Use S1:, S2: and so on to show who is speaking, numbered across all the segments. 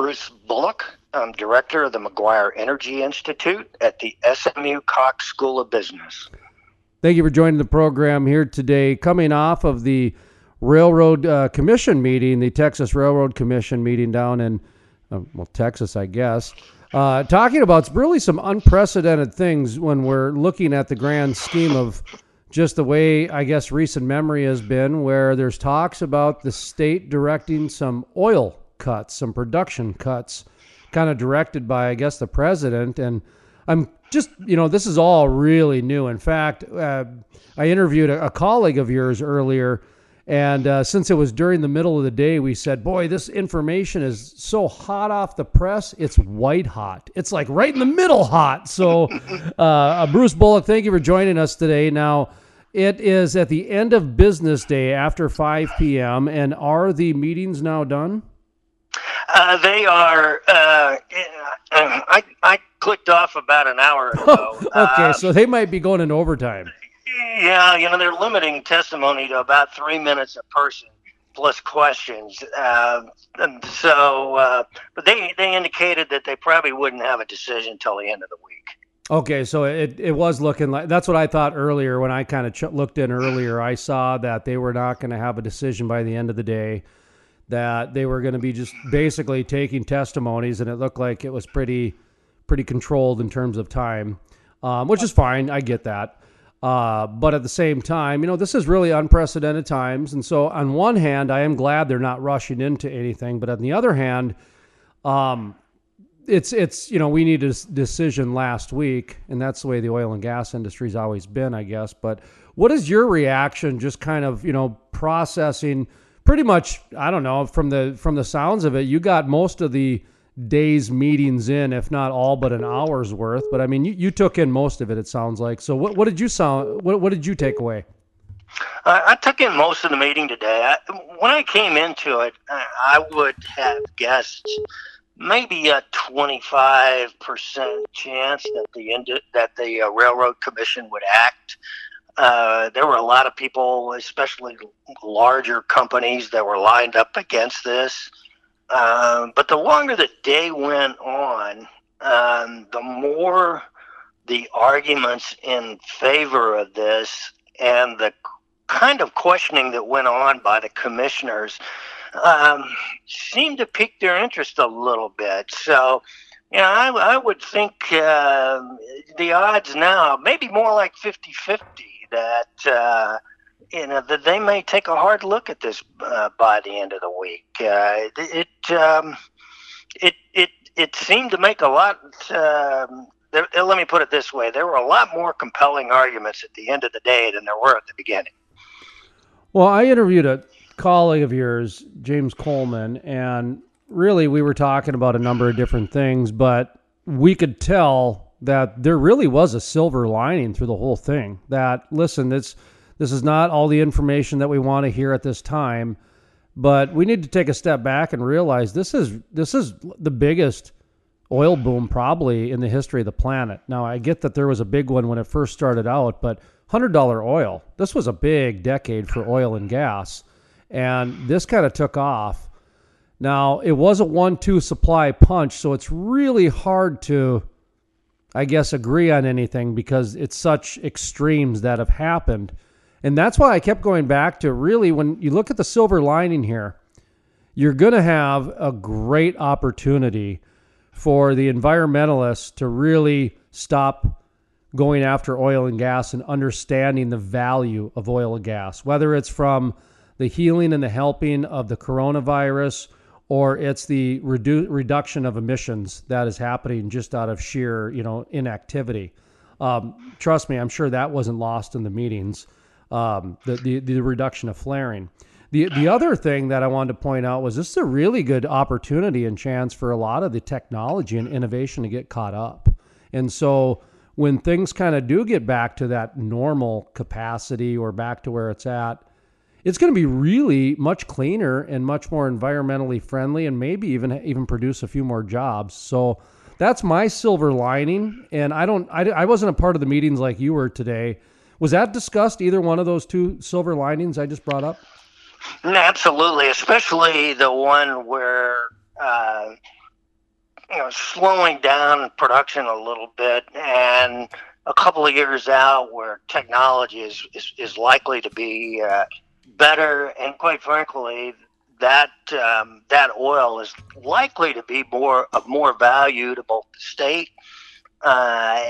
S1: Bruce Bullock. I'm director of the Maguire Energy Institute at the SMU Cox School of Business.
S2: Thank you for joining the program here today. Coming off of the Railroad uh, Commission meeting, the Texas Railroad Commission meeting down in, uh, well, Texas, I guess. Uh, talking about really some unprecedented things when we're looking at the grand scheme of just the way I guess recent memory has been, where there's talks about the state directing some oil cuts, some production cuts, kind of directed by I guess the president. And I'm just you know this is all really new. In fact, uh, I interviewed a, a, colleague of yours earlier. And uh, since it was during the middle of the day, we said, Boy, this information is so hot off the press. It's white hot. It's like right in the middle hot. So, uh, Bruce Bullock, thank you for joining us today. Now, it is at the end of business day after 5 p.m. And are the meetings now done?
S1: Uh, they are. Uh, I I clicked off about an hour ago.
S2: okay, uh, so they might be going into overtime.
S1: Yeah, you know they're limiting testimony to about three minutes a person plus questions. Uh, so, uh, but they they indicated that they probably wouldn't have a decision until the end of the week.
S2: Okay, so it, it was looking like that's what I thought earlier when I kind of ch- looked in earlier. I saw that they were not going to have a decision by the end of the day, that they were going to be just basically taking testimonies, and it looked like it was pretty pretty controlled in terms of time, um, which is fine. I get that. Uh, but at the same time, you know, this is really unprecedented times. And so, on one hand, I am glad they're not rushing into anything. But on the other hand, um, it's it's you know we need a decision last week, and that's the way the oil and gas industry's always been, I guess. But what is your reaction? Just kind of you know processing, pretty much. I don't know from the from the sounds of it, you got most of the day's meetings in, if not all but an hour's worth. But I mean, you, you took in most of it. It sounds like. So what what did you sound? What what did you take away?
S1: I took in most of the meeting today. I, when I came into it, I would have guessed maybe a 25% chance that the that the uh, railroad commission would act. Uh, there were a lot of people, especially larger companies, that were lined up against this. Um, but the longer the day went on, um, the more the arguments in favor of this and the kind of questioning that went on by the commissioners um, seemed to pique their interest a little bit. So, you know, I, I would think uh, the odds now, maybe more like 50 50, that, uh, you know, that they may take a hard look at this uh, by the end of the week. Uh, it, um, it, it, it seemed to make a lot. Um, there, let me put it this way: there were a lot more compelling arguments at the end of the day than there were at the beginning.
S2: Well, I interviewed a colleague of yours, James Coleman, and really we were talking about a number of different things, but we could tell that there really was a silver lining through the whole thing. That listen, this this is not all the information that we want to hear at this time, but we need to take a step back and realize this is this is the biggest oil boom probably in the history of the planet. Now, I get that there was a big one when it first started out, but $100 oil, this was a big decade for oil and gas and this kind of took off. Now, it was a one two supply punch, so it's really hard to, I guess, agree on anything because it's such extremes that have happened. And that's why I kept going back to really when you look at the silver lining here, you're going to have a great opportunity for the environmentalists to really stop going after oil and gas and understanding the value of oil and gas, whether it's from the healing and the helping of the coronavirus, or it's the redu- reduction of emissions that is happening just out of sheer, you know, inactivity. Um, trust me, I'm sure that wasn't lost in the meetings. Um, the, the the reduction of flaring. The the other thing that I wanted to point out was this is a really good opportunity and chance for a lot of the technology and innovation to get caught up. And so when things kind of do get back to that normal capacity or back to where it's at, it's going to be really much cleaner and much more environmentally friendly and maybe even even produce a few more jobs. So that's my silver lining. And i don't i, I wasn't a part of the meetings like you were today. Was that discussed either one of those two silver linings i just brought up?
S1: Absolutely especially the one where uh, know, slowing down production a little bit, and a couple of years out, where technology is is, is likely to be uh, better, and quite frankly, that um, that oil is likely to be more of more value to both the state uh,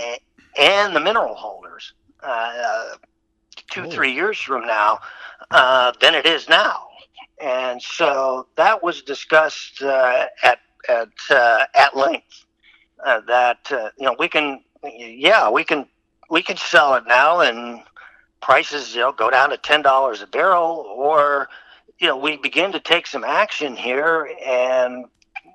S1: and the mineral holders uh, two oh. three years from now uh, than it is now. And so that was discussed uh, at at uh, at length. Uh, that you know we can yeah we can we can sell it now and prices you know go down to ten dollars a barrel or you know, we begin to take some action here, and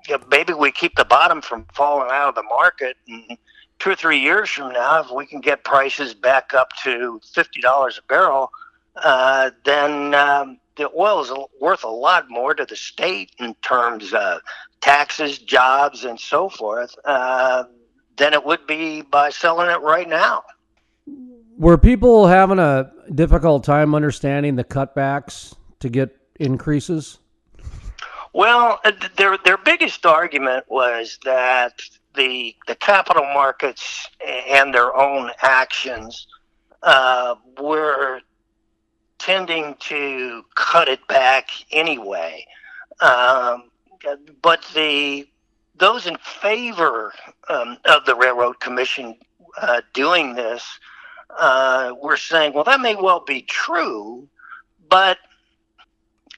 S1: you know, maybe we keep the bottom from falling out of the market. And two or three years from now, if we can get prices back up to fifty dollars a barrel, uh, then um, the oil is worth a lot more to the state in terms of taxes, jobs, and so forth uh, than it would be by selling it right now.
S2: Were people having a difficult time understanding the cutbacks to get increases?
S1: Well, uh, their their biggest argument was that the the capital markets and their own actions uh, were tending to cut it back anyway. Um, but the those in favor um, of the railroad commission uh, doing this uh, were saying, well, that may well be true, but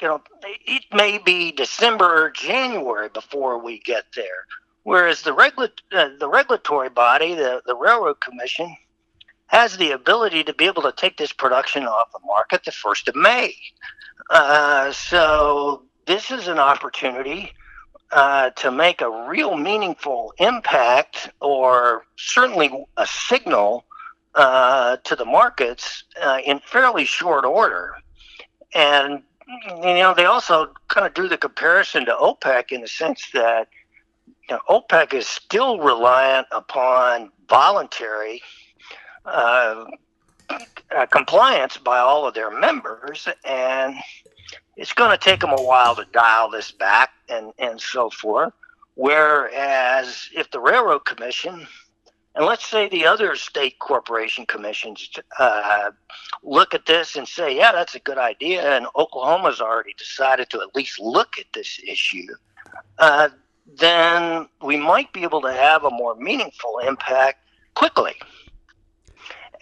S1: you know, it may be December or January before we get there. Whereas the regula- uh, the regulatory body, the, the Railroad Commission, has the ability to be able to take this production off the market the 1st of May. Uh, so this is an opportunity uh, to make a real meaningful impact or certainly a signal uh, to the markets uh, in fairly short order. And you know, they also kind of do the comparison to OPEC in the sense that you know, OPEC is still reliant upon voluntary uh, uh, compliance by all of their members, and it's going to take them a while to dial this back and, and so forth. Whereas if the Railroad Commission and let's say the other state corporation commissions uh, look at this and say, yeah, that's a good idea. And Oklahoma's already decided to at least look at this issue. Uh, then we might be able to have a more meaningful impact quickly.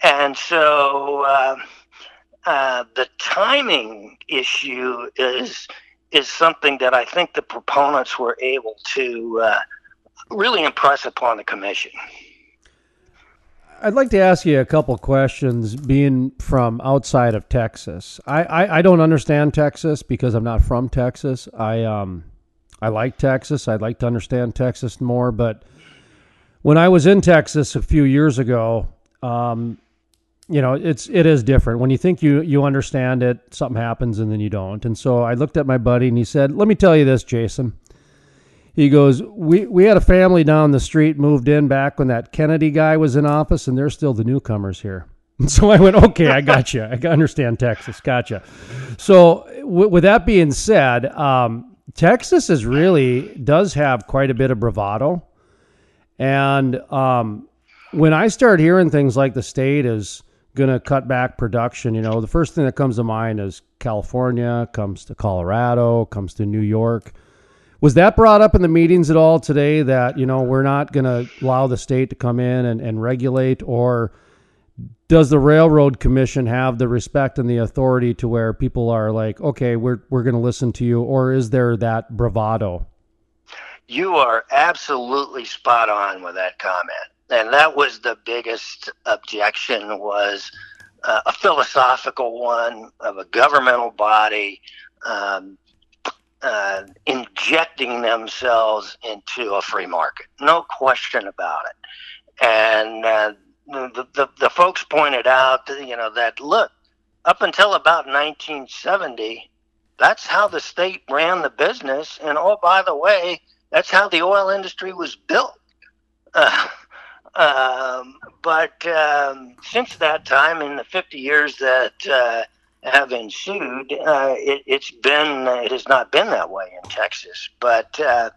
S1: And so uh, uh, the timing issue is is something that I think the proponents were able to uh, really impress upon the commission.
S2: I'd like to ask you a couple questions being from outside of Texas. I, I, I, don't understand Texas because I'm not from Texas. I um I like Texas. I'd like to understand Texas more, but when I was in Texas a few years ago, um, you know, it's it is different. When you think you you understand it, something happens and then you don't. And so I looked at my buddy and he said, "Let me tell you this, Jason he goes, we, we had a family down the street moved in back when that Kennedy guy was in office, and they're still the newcomers here. And so I went, okay, I got you. I understand Texas. Gotcha. So w- with that being said, um, Texas is really does have quite a bit of bravado. And um, when I start hearing things like the state is going to cut back production, you know, the first thing that comes to mind is California, comes to Colorado, comes to New York. Was that brought up in the meetings at all today that, you know, we're not going to allow the state to come in and, and regulate? Or does the Railroad Commission have the respect and the authority to where people are like, okay, we're, we're going to listen to you? Or is there that bravado?
S1: You are absolutely spot on with that comment. And that was the biggest objection was uh, a philosophical one of a governmental body um, uh, injecting themselves into a free market. No question about it. And uh, the, the, the folks pointed out, you know, that look, up until about 1970, that's how the state ran the business. And oh, by the way, that's how the oil industry was built. Uh, um, but um, since that time, in the 50 years that uh, have ensued, uh, it, has been it has not been that way in Texas. But uh,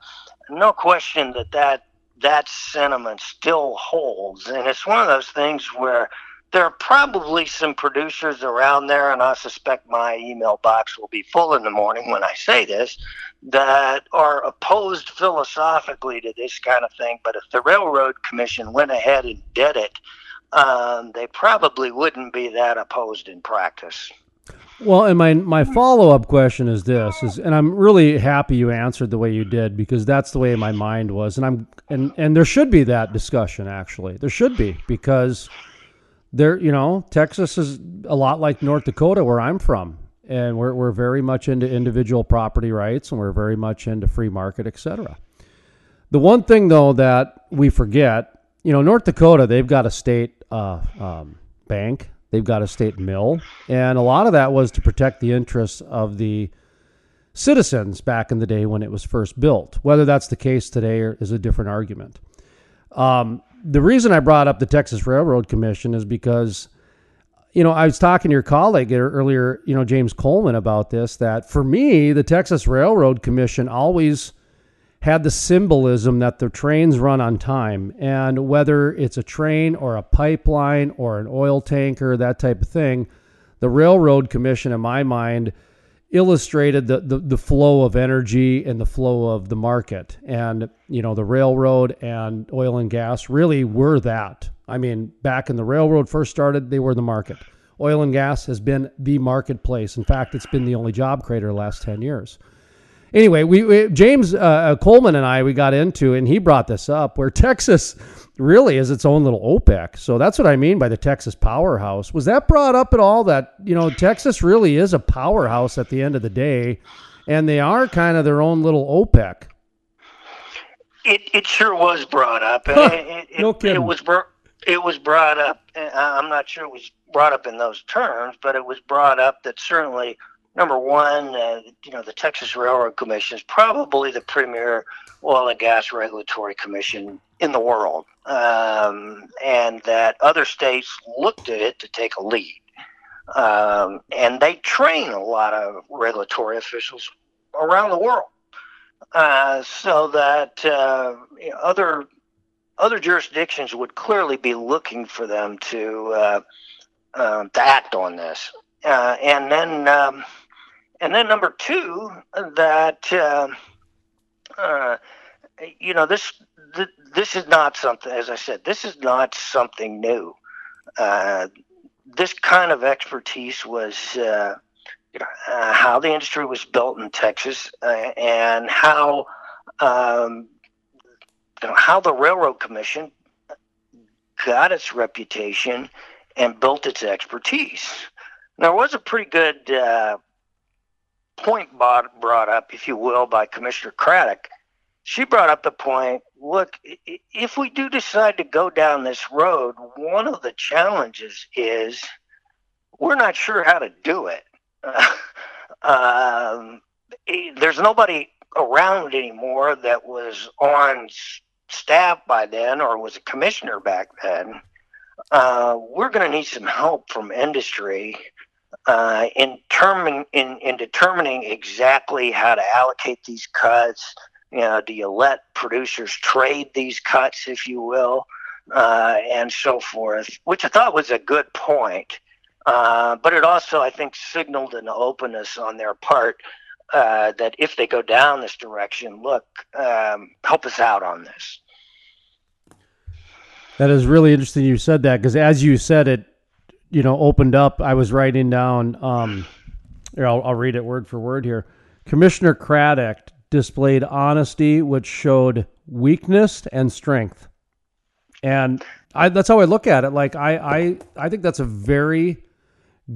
S1: no question that that that sentiment still holds. And it's one of those things where there are probably some producers around there, and I suspect my email box will be full in the morning when I say this, that are opposed philosophically to this kind of thing. But if the Railroad Commission went ahead and did it, um, they probably wouldn't be that opposed in practice.
S2: Well, and my my follow up question is this is, and I'm really happy you answered the way you did because that's the way my mind was, and I'm and and there should be that discussion actually. There should be because there, you know, Texas is a lot like North Dakota where I'm from, and we're we're very much into individual property rights, and we're very much into free market, et cetera. The one thing though that we forget, you know, North Dakota they've got a state uh, um, bank They've got a state mill, and a lot of that was to protect the interests of the citizens back in the day when it was first built. Whether that's the case today is a different argument. Um, the reason I brought up the Texas Railroad Commission is because, you know, I was talking to your colleague earlier, you know, James Coleman, about this. That for me, the Texas Railroad Commission always had the symbolism that the trains run on time. And whether it's a train or a pipeline or an oil tanker, that type of thing, the Railroad Commission, in my mind, illustrated the, the, the flow of energy and the flow of the market. And, you know, the railroad and oil and gas really were that. I mean, back in the railroad first started, they were the market. Oil and gas has been the marketplace. In fact, it's been the only job creator the last 10 years anyway, we, we James uh, uh, Coleman and I we got into, and he brought this up where Texas really is its own little OPEC. So that's what I mean by the Texas powerhouse. Was that brought up at all? That you know Texas really is a powerhouse at the end of the day, and they are kind of their own little OPEC.
S1: It it sure was brought up. Huh, it, it, no kidding. It was it was brought up. Uh, I'm not sure it was brought up in those terms, but it was brought up that certainly number one, uh, you know, the Texas Railroad Commission is probably the premier oil and gas regulatory commission in the world, um, and that other states looked at it to take a lead. Um, and they train a lot of regulatory officials around the world, uh, so that uh, you know, other other jurisdictions would clearly be looking for them to uh, um, to act on this. Uh, and then um, and then number two, that uh, uh, you know this th- this is not something. As I said, this is not something new. Uh, this kind of expertise was uh, uh, how the industry was built in Texas uh, and how um, you know, how the Railroad Commission got its reputation and built its expertise. There was a pretty good uh, point brought, up, if you will, by Commissioner Craddick. She brought up the point look, if we do decide to go down this road, one of the challenges is we're not sure how to do it. um, there's nobody around anymore that was on staff by then or was a commissioner back then. Uh, we're going to need some help from industry uh, in, term, in, in determining exactly how to allocate these cuts. You know, do you let producers trade these cuts, if you will, uh, and so forth, which I thought was a good point. Uh, but it also, I think, signaled an openness on their part uh, that if they go down this direction, look, um, help us out on this.
S2: That is really interesting you said that because as you said it, you know, opened up, I was writing down. Um, here, I'll, I'll read it word for word here. Commissioner Craddick displayed honesty, which showed weakness and strength, and I, that's how I look at it. Like I, I, I think that's a very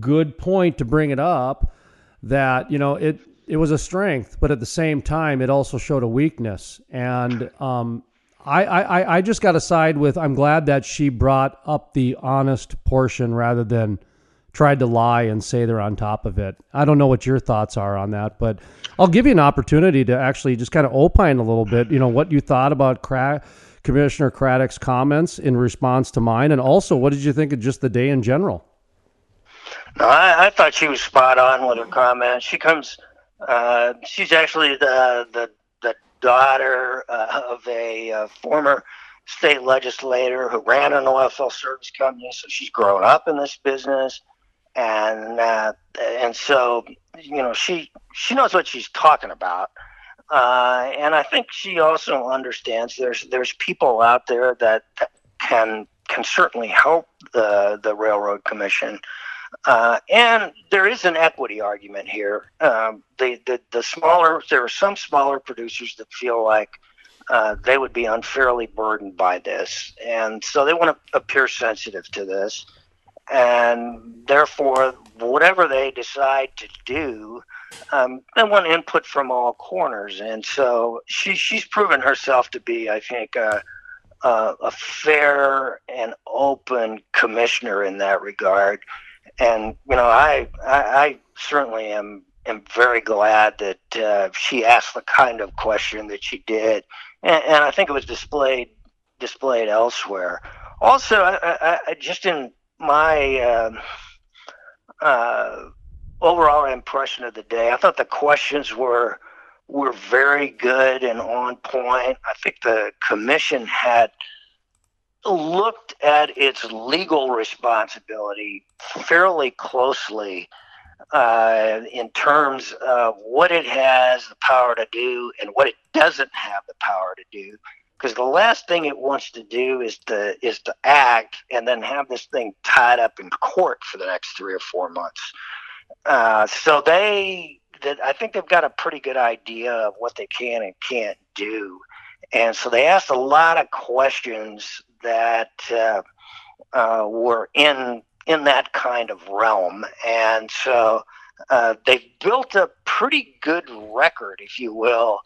S2: good point to bring it up. That you know it it was a strength, but at the same time, it also showed a weakness. And um, I, I, I just got to side with. I'm glad that she brought up the honest portion rather than tried to lie and say they're on top of it. I don't know what your thoughts are on that, but I'll give you an opportunity to actually just kind of opine a little bit. You know what you thought about Cra- Commissioner Craddick's comments in response to mine, and also what did you think of just the day in general?
S1: No, I, I thought she was spot on with her comments. She comes. Uh, she's actually the the daughter uh, of a uh, former state legislator who ran an oilfield service company, so she's grown up in this business, and uh, and so you know she she knows what she's talking about. Uh, and I think she also understands there's there's people out there that, that can can certainly help the the railroad commission. Uh, and there is an equity argument here. Um, the, the the smaller there are some smaller producers that feel like uh, they would be unfairly burdened by this, and so they want to appear sensitive to this, and therefore whatever they decide to do, um, they want input from all corners, and so she she's proven herself to be, I think. Uh, uh, a fair and open commissioner in that regard. And you know, I I, I certainly am am very glad that uh, she asked the kind of question that she did, and, and I think it was displayed displayed elsewhere. Also, I, I, just in my uh, uh, overall impression of the day, I thought the questions were were very good and on point. I think the commission had looked at its legal responsibility fairly closely uh, in terms of what it has the power to do and what it doesn't have the power to do. Because the last thing it wants to do is to is to act and then have this thing tied up in court for the next three or four months. Uh, so they that I think they've got a pretty good idea of what they can and can't do. And so they asked a lot of questions that uh, uh, were in in that kind of realm, and so uh, they've built a pretty good record, if you will,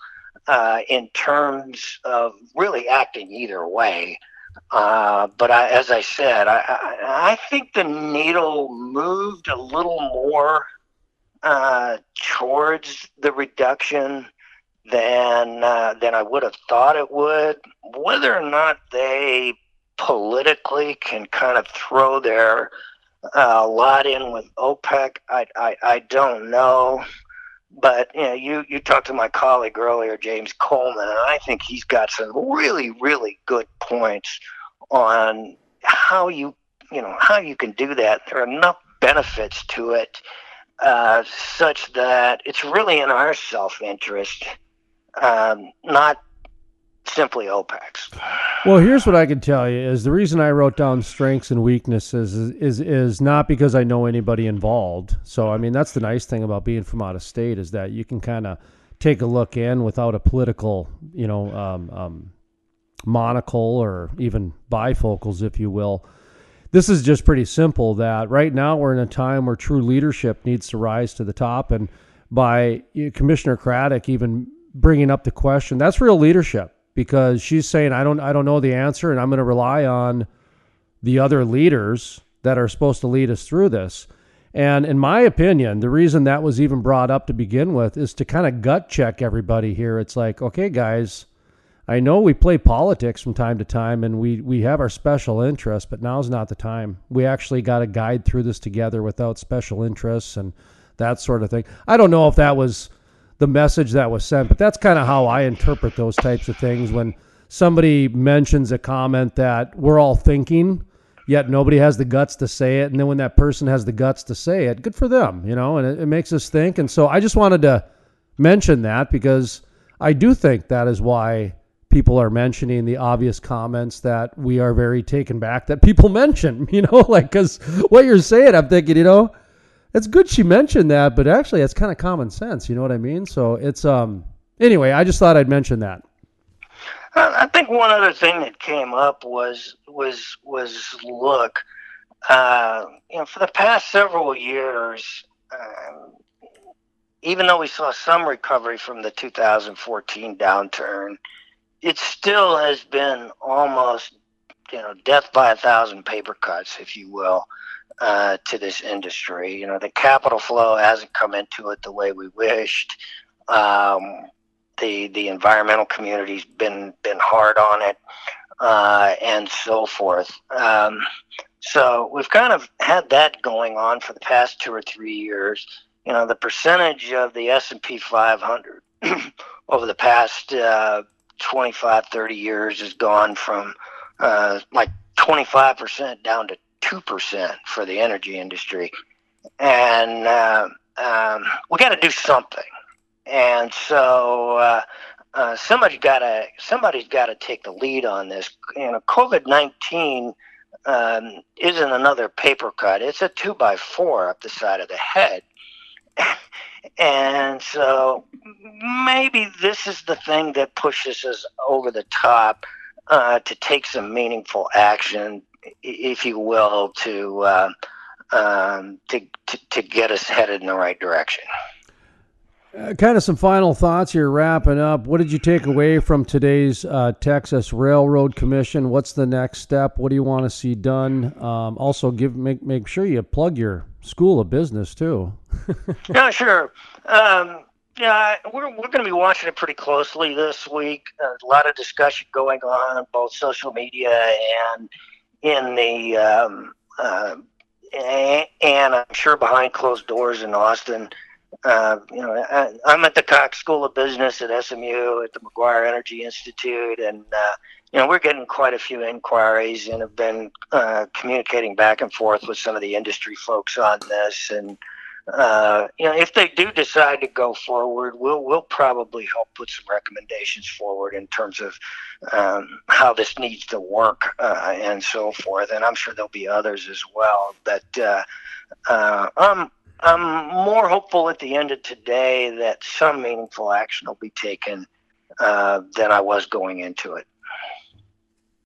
S1: uh, in terms of really acting either way. Uh, but I, as I said, I, I, I think the needle moved a little more uh, towards the reduction than uh, than I would have thought it would. Whether or not they politically can kind of throw their uh, lot in with OPEC, I, I, I don't know. But you know, you you talked to my colleague earlier, James Coleman, and I think he's got some really really good points on how you you know how you can do that. There are enough benefits to it uh, such that it's really in our self interest, um, not simply OPEC's.
S2: Well, here's what I can tell you: is the reason I wrote down strengths and weaknesses is, is is not because I know anybody involved. So, I mean, that's the nice thing about being from out of state is that you can kind of take a look in without a political, you know, um, um, monocle or even bifocals, if you will this is just pretty simple that right now we're in a time where true leadership needs to rise to the top. And by Commissioner Craddick even bringing up the question, that's real leadership because she's saying, I don't, I don't know the answer and I'm going to rely on the other leaders that are supposed to lead us through this. And in my opinion, the reason that was even brought up to begin with is to kind of gut check everybody here. It's like, okay, guys, I know we play politics from time to time and we, we have our special interests, but now's not the time. We actually got to guide through this together without special interests and that sort of thing. I don't know if that was the message that was sent, but that's kind of how I interpret those types of things when somebody mentions a comment that we're all thinking, yet nobody has the guts to say it. And then when that person has the guts to say it, good for them, you know, and it, it makes us think. And so I just wanted to mention that because I do think that is why people are mentioning the obvious comments that we are very taken back that people mention, you know, like, because what you're saying, I'm thinking, you know, it's good she mentioned that, but actually, it's kind of common sense, you know what I mean? So it's, um, anyway, I just thought I'd mention that.
S1: I think one other thing that came up was, was, was look, uh, you know, for the past several years, um, even though we saw some recovery from the 2014 downturn, it still has been almost you know death by a thousand paper cuts, if you will, uh, to this industry. You know, the capital flow hasn't come into it the way we wished. Um, the the environmental community's been been hard on it, uh, and so forth. Um, so we've kind of had that going on for the past two or three years. You know, the percentage of the S and P 500 over the past uh, 25, 30 years has gone from uh, like 25% down to 2% for the energy industry. And uh, um, we got to do something. And so uh, uh, somebody's got to somebody's got to take the lead on this. You know, COVID nineteen um, isn't another paper cut; it's a two by four up the side of the head. and so maybe this is the thing that pushes us over the top uh, to take some meaningful action, if you will, to, uh, um, to, to to get us headed in the right direction.
S2: Uh, kind of some final thoughts here, wrapping up. What did you take away from today's uh, Texas Railroad Commission? What's the next step? What do you want to see done? Um, also, give make make sure you plug your school of business too.
S1: yeah, sure. Um, yeah, we're we're going to be watching it pretty closely this week. Uh, a lot of discussion going on both social media and in the um, uh, and I'm sure behind closed doors in Austin uh, you know, I, am at the Cox School of Business at SMU at the Maguire Energy Institute, and uh, you know we're getting quite a few inquiries and have been uh, communicating back and forth with some of the industry folks on this. And uh, you know, if they do decide to go forward, we'll we'll probably help put some recommendations forward in terms of um, how this needs to work uh, and so forth. And I'm sure there'll be others as well. But uh, uh, I'm I'm more hopeful at the end of today that some meaningful action will be taken uh, than I was going into it.